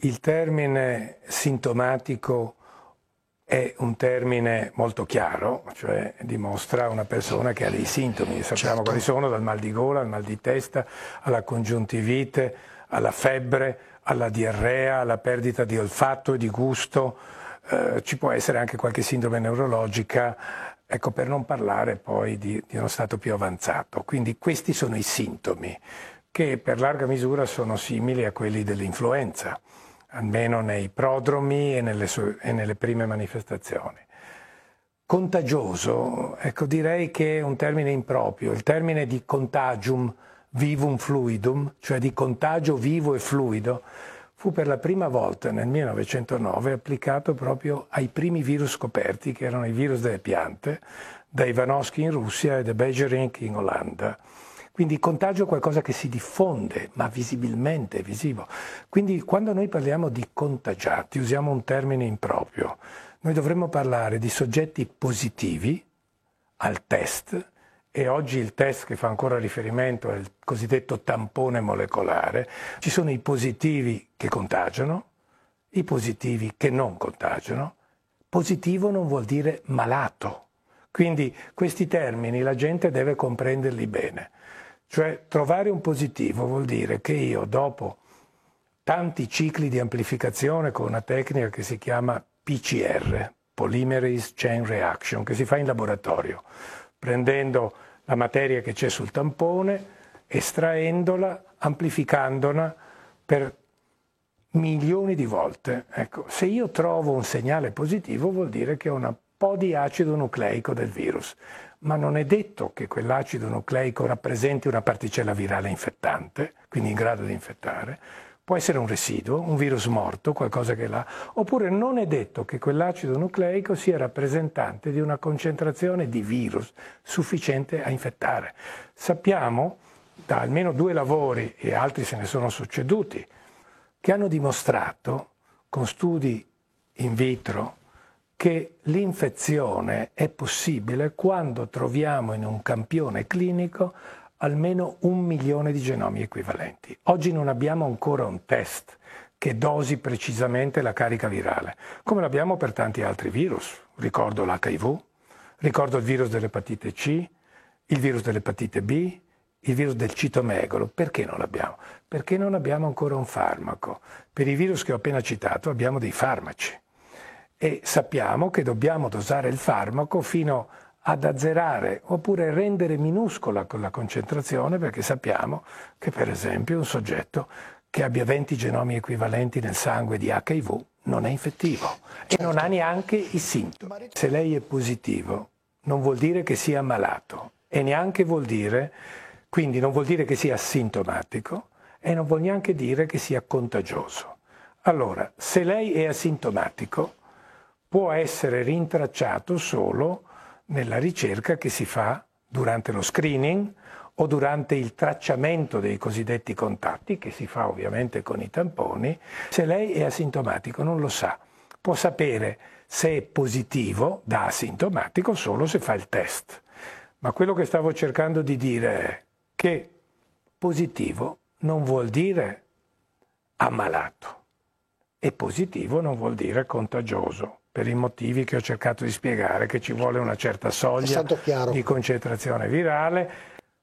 il termine sintomatico è un termine molto chiaro, cioè dimostra una persona che ha dei sintomi, sappiamo certo. quali sono, dal mal di gola al mal di testa, alla congiuntivite, alla febbre, alla diarrea, alla perdita di olfatto e di gusto, eh, ci può essere anche qualche sindrome neurologica, ecco per non parlare poi di, di uno stato più avanzato. Quindi questi sono i sintomi che per larga misura sono simili a quelli dell'influenza almeno nei prodromi e nelle, sue, e nelle prime manifestazioni. Contagioso, ecco direi che è un termine improprio, il termine di contagium vivum fluidum, cioè di contagio vivo e fluido, fu per la prima volta nel 1909 applicato proprio ai primi virus scoperti, che erano i virus delle piante, da Ivanovsky in Russia e da Bejerink in Olanda. Quindi il contagio è qualcosa che si diffonde, ma visibilmente, è visivo. Quindi quando noi parliamo di contagiati, usiamo un termine improprio. Noi dovremmo parlare di soggetti positivi al test, e oggi il test che fa ancora riferimento è il cosiddetto tampone molecolare. Ci sono i positivi che contagiano, i positivi che non contagiano. Positivo non vuol dire malato. Quindi questi termini la gente deve comprenderli bene. Cioè trovare un positivo vuol dire che io dopo tanti cicli di amplificazione con una tecnica che si chiama PCR, Polymerase Chain Reaction, che si fa in laboratorio, prendendo la materia che c'è sul tampone, estraendola, amplificandola per milioni di volte. Ecco, se io trovo un segnale positivo vuol dire che ho un po' di acido nucleico del virus ma non è detto che quell'acido nucleico rappresenti una particella virale infettante, quindi in grado di infettare. Può essere un residuo, un virus morto, qualcosa che l'ha, oppure non è detto che quell'acido nucleico sia rappresentante di una concentrazione di virus sufficiente a infettare. Sappiamo da almeno due lavori, e altri se ne sono succeduti, che hanno dimostrato con studi in vitro che l'infezione è possibile quando troviamo in un campione clinico almeno un milione di genomi equivalenti. Oggi non abbiamo ancora un test che dosi precisamente la carica virale, come l'abbiamo per tanti altri virus. Ricordo l'HIV, ricordo il virus dell'epatite C, il virus dell'epatite B, il virus del citomegalo. Perché non l'abbiamo? Perché non abbiamo ancora un farmaco. Per i virus che ho appena citato abbiamo dei farmaci e sappiamo che dobbiamo dosare il farmaco fino ad azzerare oppure rendere minuscola la concentrazione perché sappiamo che per esempio un soggetto che abbia 20 genomi equivalenti nel sangue di HIV non è infettivo certo. e non ha neanche i sintomi. Se lei è positivo non vuol dire che sia malato e neanche vuol dire, quindi non vuol dire che sia asintomatico e non vuol neanche dire che sia contagioso. Allora, se lei è asintomatico, può essere rintracciato solo nella ricerca che si fa durante lo screening o durante il tracciamento dei cosiddetti contatti, che si fa ovviamente con i tamponi. Se lei è asintomatico non lo sa, può sapere se è positivo da asintomatico solo se fa il test. Ma quello che stavo cercando di dire è che positivo non vuol dire ammalato e positivo non vuol dire contagioso per i motivi che ho cercato di spiegare, che ci vuole una certa soglia di concentrazione virale.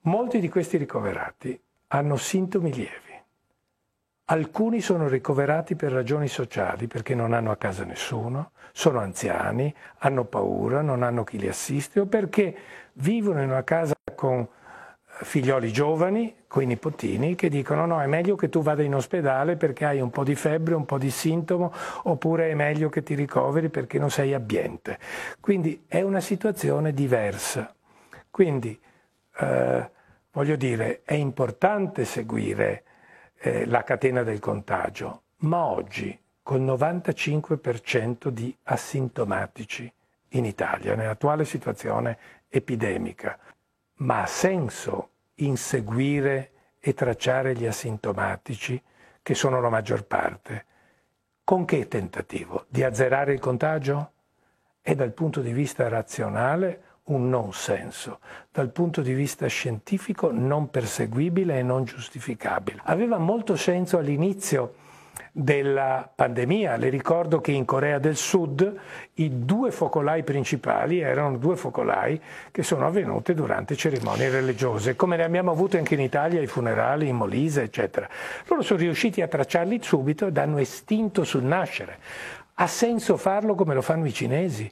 Molti di questi ricoverati hanno sintomi lievi. Alcuni sono ricoverati per ragioni sociali, perché non hanno a casa nessuno, sono anziani, hanno paura, non hanno chi li assiste o perché vivono in una casa con figlioli giovani, con i nipotini, che dicono no, è meglio che tu vada in ospedale perché hai un po' di febbre, un po' di sintomo, oppure è meglio che ti ricoveri perché non sei abbiente. Quindi è una situazione diversa. Quindi, eh, voglio dire, è importante seguire eh, la catena del contagio, ma oggi, col 95% di asintomatici in Italia, nell'attuale situazione epidemica, ma ha senso inseguire e tracciare gli asintomatici, che sono la maggior parte. Con che tentativo? Di azzerare il contagio? È dal punto di vista razionale un non senso, dal punto di vista scientifico non perseguibile e non giustificabile. Aveva molto senso all'inizio della pandemia. Le ricordo che in Corea del Sud i due focolai principali erano due focolai che sono avvenuti durante cerimonie religiose, come ne abbiamo avuto anche in Italia, i funerali in Molise, eccetera. Loro sono riusciti a tracciarli subito ed hanno estinto sul nascere. Ha senso farlo come lo fanno i cinesi?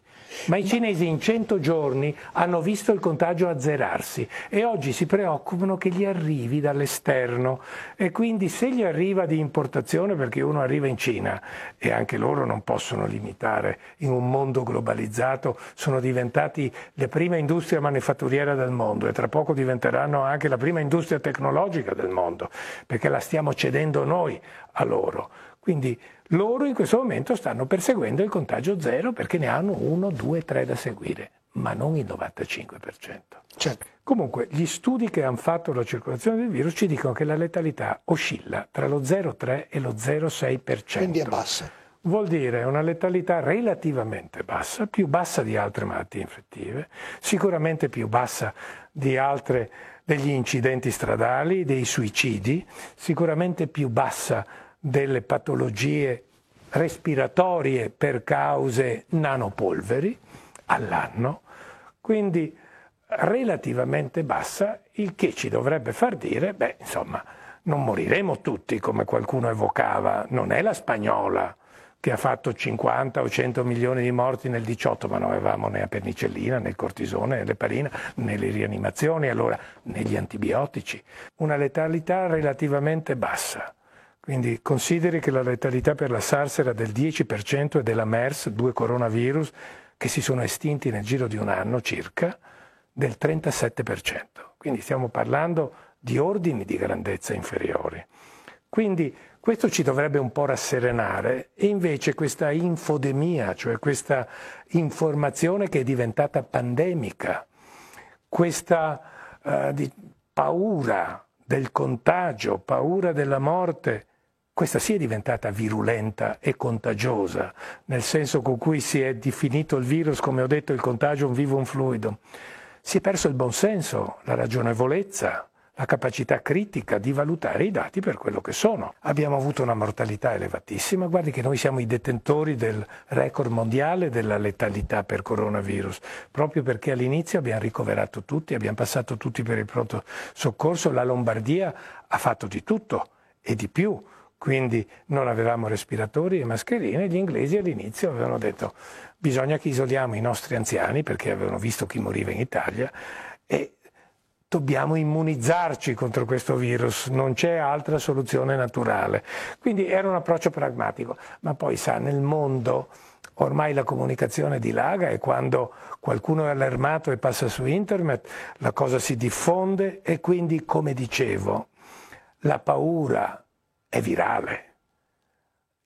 Ma i cinesi in 100 giorni hanno visto il contagio azzerarsi e oggi si preoccupano che gli arrivi dall'esterno e quindi se gli arriva di importazione perché uno arriva in Cina e anche loro non possono limitare in un mondo globalizzato, sono diventati la prima industria manifatturiera del mondo e tra poco diventeranno anche la prima industria tecnologica del mondo perché la stiamo cedendo noi a loro. Quindi loro in questo momento stanno perseguendo il contagio zero perché ne hanno uno, due, tre da seguire, ma non il 95%. Certo. Comunque, gli studi che hanno fatto la circolazione del virus ci dicono che la letalità oscilla tra lo 0,3 e lo 0,6%. Quindi è bassa. Vuol dire una letalità relativamente bassa, più bassa di altre malattie infettive, sicuramente più bassa di altre degli incidenti stradali, dei suicidi, sicuramente più bassa delle patologie respiratorie per cause nanopolveri all'anno, quindi relativamente bassa, il che ci dovrebbe far dire, beh, insomma, non moriremo tutti come qualcuno evocava, non è la spagnola che ha fatto 50 o 100 milioni di morti nel 18, ma non avevamo né la penicillina, né il cortisone, né l'eparina, né le rianimazioni, allora né gli antibiotici. Una letalità relativamente bassa. Quindi consideri che la letalità per la SARS era del 10% e della MERS, due coronavirus, che si sono estinti nel giro di un anno circa, del 37%. Quindi stiamo parlando di ordini di grandezza inferiori. Quindi questo ci dovrebbe un po' rasserenare e invece questa infodemia, cioè questa informazione che è diventata pandemica, questa di paura del contagio, paura della morte, questa è diventata virulenta e contagiosa, nel senso con cui si è definito il virus, come ho detto, il contagio un vivo un fluido. Si è perso il buonsenso, la ragionevolezza, la capacità critica di valutare i dati per quello che sono. Abbiamo avuto una mortalità elevatissima, guardi che noi siamo i detentori del record mondiale della letalità per coronavirus, proprio perché all'inizio abbiamo ricoverato tutti, abbiamo passato tutti per il pronto soccorso, la Lombardia ha fatto di tutto e di più quindi non avevamo respiratori e mascherine, gli inglesi all'inizio avevano detto bisogna che isoliamo i nostri anziani perché avevano visto chi moriva in Italia e dobbiamo immunizzarci contro questo virus, non c'è altra soluzione naturale. Quindi era un approccio pragmatico, ma poi sa, nel mondo ormai la comunicazione dilaga e quando qualcuno è allarmato e passa su internet la cosa si diffonde e quindi, come dicevo, la paura è virale.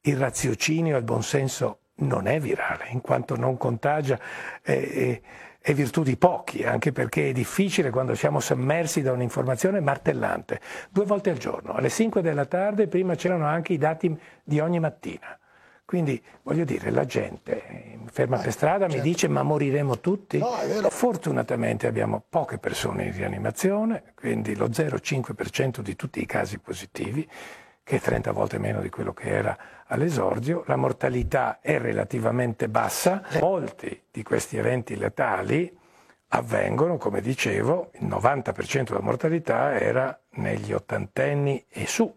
Il raziocinio e il buonsenso non è virale, in quanto non contagia, è, è, virtù di pochi, anche perché è difficile quando siamo sommersi da un'informazione martellante. Due volte al giorno, alle 5 della tarde, prima c'erano anche i dati di ogni mattina. Quindi voglio dire, la gente ferma eh, per strada certo. mi dice ma moriremo tutti? No, Fortunatamente abbiamo poche persone in rianimazione, quindi lo 0,5% di tutti i casi positivi che è 30 volte meno di quello che era all'esordio, la mortalità è relativamente bassa, molti di questi eventi letali avvengono, come dicevo, il 90% della mortalità era negli ottantenni e su,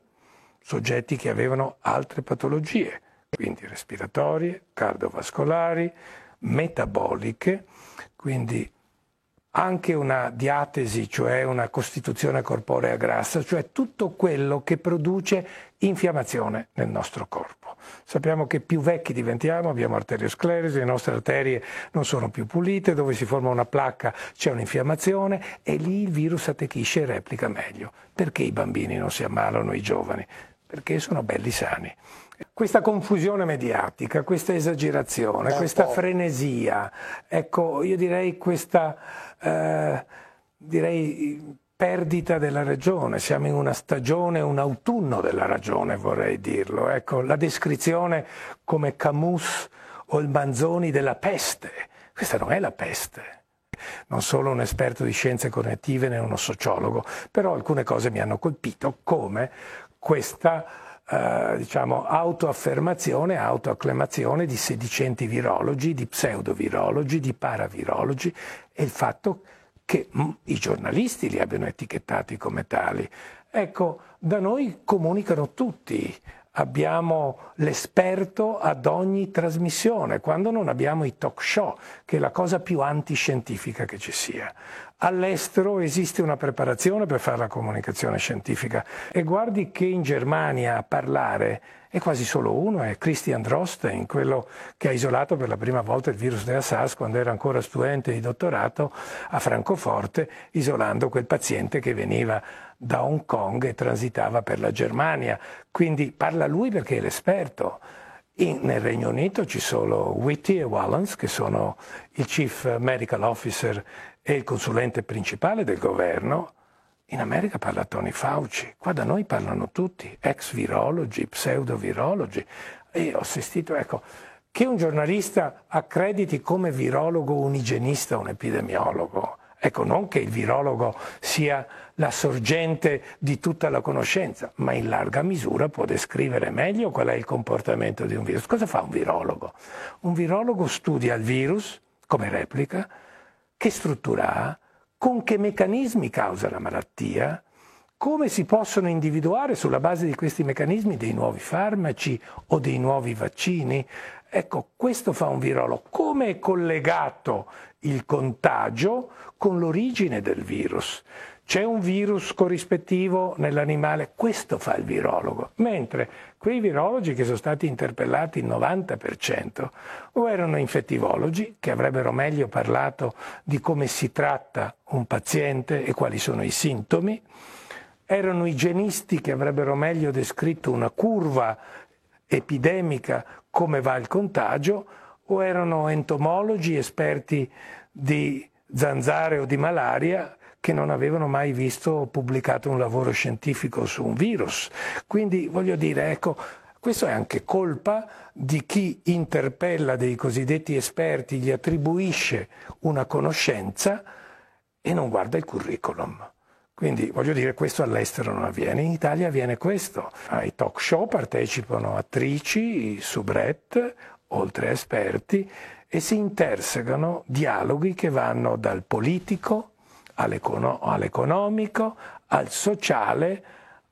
soggetti che avevano altre patologie, quindi respiratorie, cardiovascolari, metaboliche, quindi anche una diatesi, cioè una costituzione corporea grassa, cioè tutto quello che produce infiammazione nel nostro corpo. Sappiamo che più vecchi diventiamo, abbiamo arteriosclerosi, le nostre arterie non sono più pulite, dove si forma una placca c'è un'infiammazione e lì il virus attecchisce e replica meglio. Perché i bambini non si ammalano, i giovani? Perché sono belli sani. Questa confusione mediatica, questa esagerazione, questa frenesia, ecco, io direi questa eh, direi perdita della ragione, siamo in una stagione, un autunno della ragione vorrei dirlo. Ecco, la descrizione come Camus o il Manzoni della peste, questa non è la peste. Non sono un esperto di scienze cognitive né uno sociologo, però alcune cose mi hanno colpito come questa eh, diciamo, autoaffermazione, autoacclamazione di sedicenti virologi, di pseudovirologi, di paravirologi e il fatto che mm, i giornalisti li abbiano etichettati come tali. Ecco, da noi comunicano tutti, abbiamo l'esperto ad ogni trasmissione, quando non abbiamo i talk show, che è la cosa più antiscientifica che ci sia. All'estero esiste una preparazione per fare la comunicazione scientifica e guardi che in Germania a parlare è quasi solo uno, è Christian Drosten, quello che ha isolato per la prima volta il virus della SARS quando era ancora studente di dottorato a Francoforte, isolando quel paziente che veniva da Hong Kong e transitava per la Germania. Quindi parla lui perché è l'esperto. In, nel Regno Unito ci sono Whitty e Wallens, che sono il Chief Medical Officer e il consulente principale del governo. In America parla Tony Fauci, qua da noi parlano tutti, ex virologi, pseudovirologi. E ho assistito, ecco, che un giornalista accrediti come virologo un igienista, un epidemiologo, Ecco, non che il virologo sia la sorgente di tutta la conoscenza, ma in larga misura può descrivere meglio qual è il comportamento di un virus. Cosa fa un virologo? Un virologo studia il virus come replica, che struttura ha, con che meccanismi causa la malattia, come si possono individuare sulla base di questi meccanismi dei nuovi farmaci o dei nuovi vaccini. Ecco, questo fa un virologo. Come è collegato il contagio con l'origine del virus? C'è un virus corrispettivo nell'animale, questo fa il virologo, mentre quei virologi che sono stati interpellati il 90% o erano infettivologi che avrebbero meglio parlato di come si tratta un paziente e quali sono i sintomi, erano igienisti che avrebbero meglio descritto una curva epidemica, come va il contagio, o erano entomologi esperti di zanzare o di malaria che non avevano mai visto pubblicato un lavoro scientifico su un virus. Quindi voglio dire, ecco, questo è anche colpa di chi interpella dei cosiddetti esperti, gli attribuisce una conoscenza e non guarda il curriculum. Quindi voglio dire, questo all'estero non avviene, in Italia avviene questo. Ai talk show partecipano attrici, soubrette, oltre a esperti, e si intersecano dialoghi che vanno dal politico all'econo- all'economico, al sociale,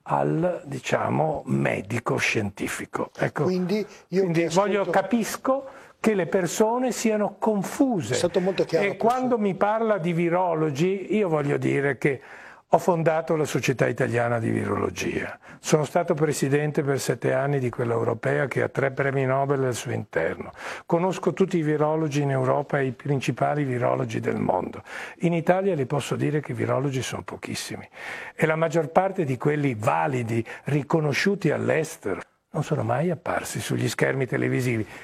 al diciamo medico scientifico. Ecco, quindi io quindi ascolto... voglio, capisco che le persone siano confuse. È stato molto chiaro. E quando mi parla di virologi, io voglio dire che ho fondato la Società Italiana di Virologia. Sono stato presidente per sette anni di quella europea che ha tre premi Nobel al suo interno. Conosco tutti i virologi in Europa e i principali virologi del mondo. In Italia le posso dire che i virologi sono pochissimi e la maggior parte di quelli validi, riconosciuti all'estero, non sono mai apparsi sugli schermi televisivi.